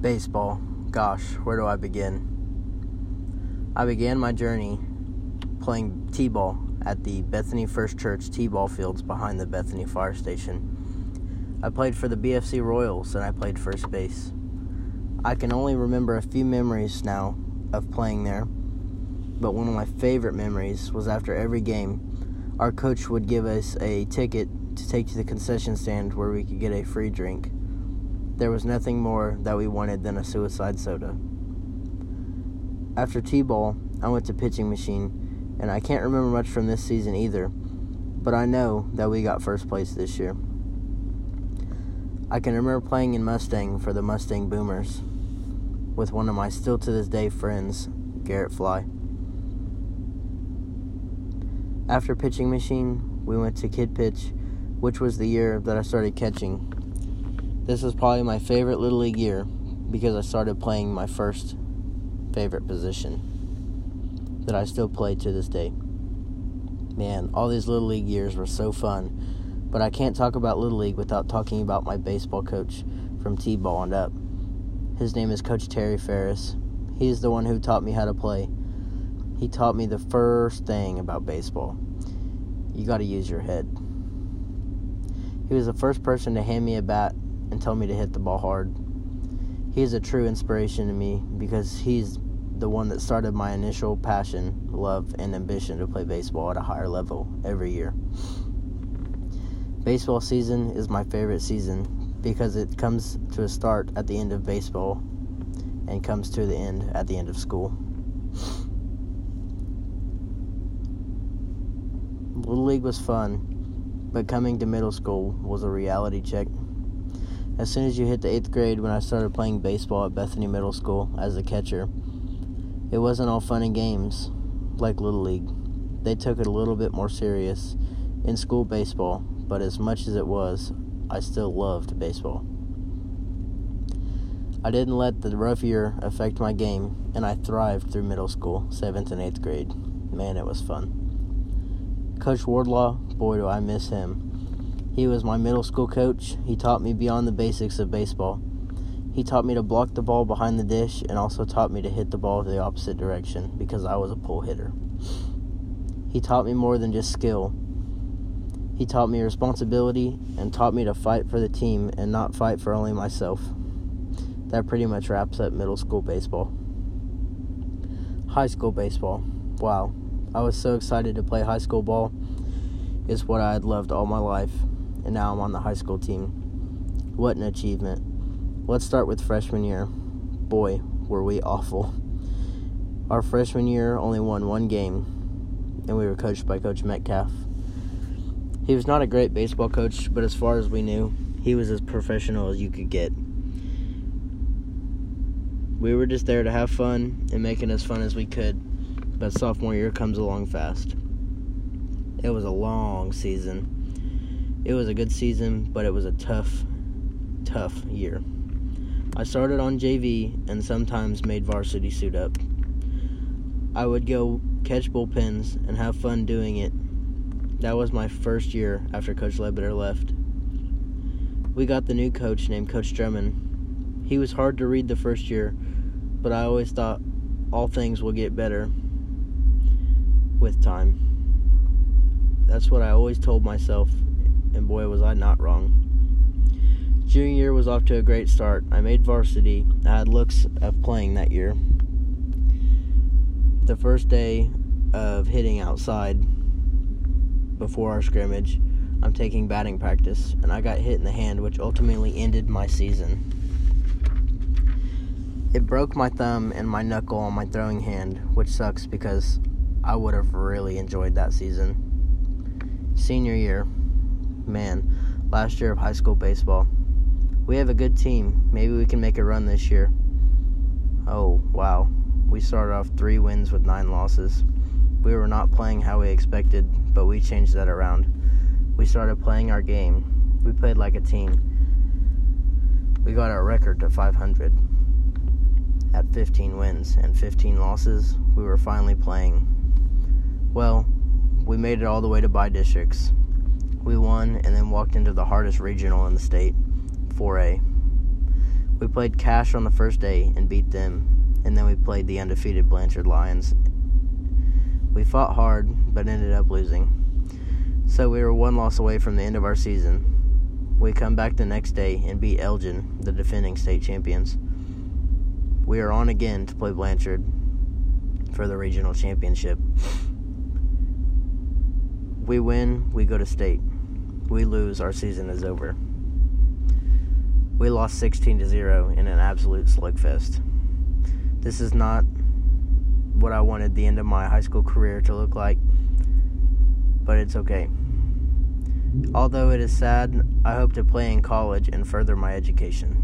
Baseball. Gosh, where do I begin? I began my journey playing T ball at the Bethany First Church T ball fields behind the Bethany Fire Station. I played for the BFC Royals and I played first base. I can only remember a few memories now of playing there, but one of my favorite memories was after every game, our coach would give us a ticket to take to the concession stand where we could get a free drink. There was nothing more that we wanted than a suicide soda. After T ball, I went to pitching machine, and I can't remember much from this season either, but I know that we got first place this year. I can remember playing in Mustang for the Mustang Boomers with one of my still to this day friends, Garrett Fly. After pitching machine, we went to kid pitch, which was the year that I started catching this was probably my favorite Little League year because I started playing my first favorite position that I still play to this day. Man, all these Little League years were so fun, but I can't talk about Little League without talking about my baseball coach from T ball on up. His name is Coach Terry Ferris. He's the one who taught me how to play. He taught me the first thing about baseball you got to use your head. He was the first person to hand me a bat and tell me to hit the ball hard. He is a true inspiration to me because he's the one that started my initial passion, love, and ambition to play baseball at a higher level every year. Baseball season is my favorite season because it comes to a start at the end of baseball and comes to the end at the end of school. Little League was fun, but coming to middle school was a reality check. As soon as you hit the eighth grade, when I started playing baseball at Bethany Middle School as a catcher, it wasn't all fun and games like Little League. They took it a little bit more serious in school baseball, but as much as it was, I still loved baseball. I didn't let the rough year affect my game, and I thrived through middle school, 7th and 8th grade. Man, it was fun. Coach Wardlaw, boy, do I miss him. He was my middle school coach. He taught me beyond the basics of baseball. He taught me to block the ball behind the dish and also taught me to hit the ball the opposite direction because I was a pull hitter. He taught me more than just skill. He taught me responsibility and taught me to fight for the team and not fight for only myself. That pretty much wraps up middle school baseball. High school baseball. Wow. I was so excited to play high school ball. It's what I had loved all my life and now I'm on the high school team. What an achievement. Let's start with freshman year. Boy, were we awful. Our freshman year only won one game, and we were coached by Coach Metcalf. He was not a great baseball coach, but as far as we knew, he was as professional as you could get. We were just there to have fun and making as fun as we could, but sophomore year comes along fast. It was a long season it was a good season, but it was a tough, tough year. I started on JV and sometimes made varsity suit up. I would go catch bullpens and have fun doing it. That was my first year after Coach Ledbetter left. We got the new coach named Coach Drummond. He was hard to read the first year, but I always thought all things will get better with time. That's what I always told myself and boy, was I not wrong. Junior year was off to a great start. I made varsity. I had looks of playing that year. The first day of hitting outside before our scrimmage, I'm taking batting practice, and I got hit in the hand, which ultimately ended my season. It broke my thumb and my knuckle on my throwing hand, which sucks because I would have really enjoyed that season. Senior year, man, last year of high school baseball. We have a good team. Maybe we can make a run this year. Oh, wow. We started off three wins with nine losses. We were not playing how we expected, but we changed that around. We started playing our game. We played like a team. We got our record to 500. At 15 wins and 15 losses, we were finally playing. Well, we made it all the way to by districts we won and then walked into the hardest regional in the state, 4A. We played Cache on the first day and beat them, and then we played the undefeated Blanchard Lions. We fought hard, but ended up losing. So we were one loss away from the end of our season. We come back the next day and beat Elgin, the defending state champions. We are on again to play Blanchard for the regional championship. We win, we go to state. We lose, our season is over. We lost 16 to 0 in an absolute slugfest. This is not what I wanted the end of my high school career to look like, but it's okay. Although it is sad, I hope to play in college and further my education.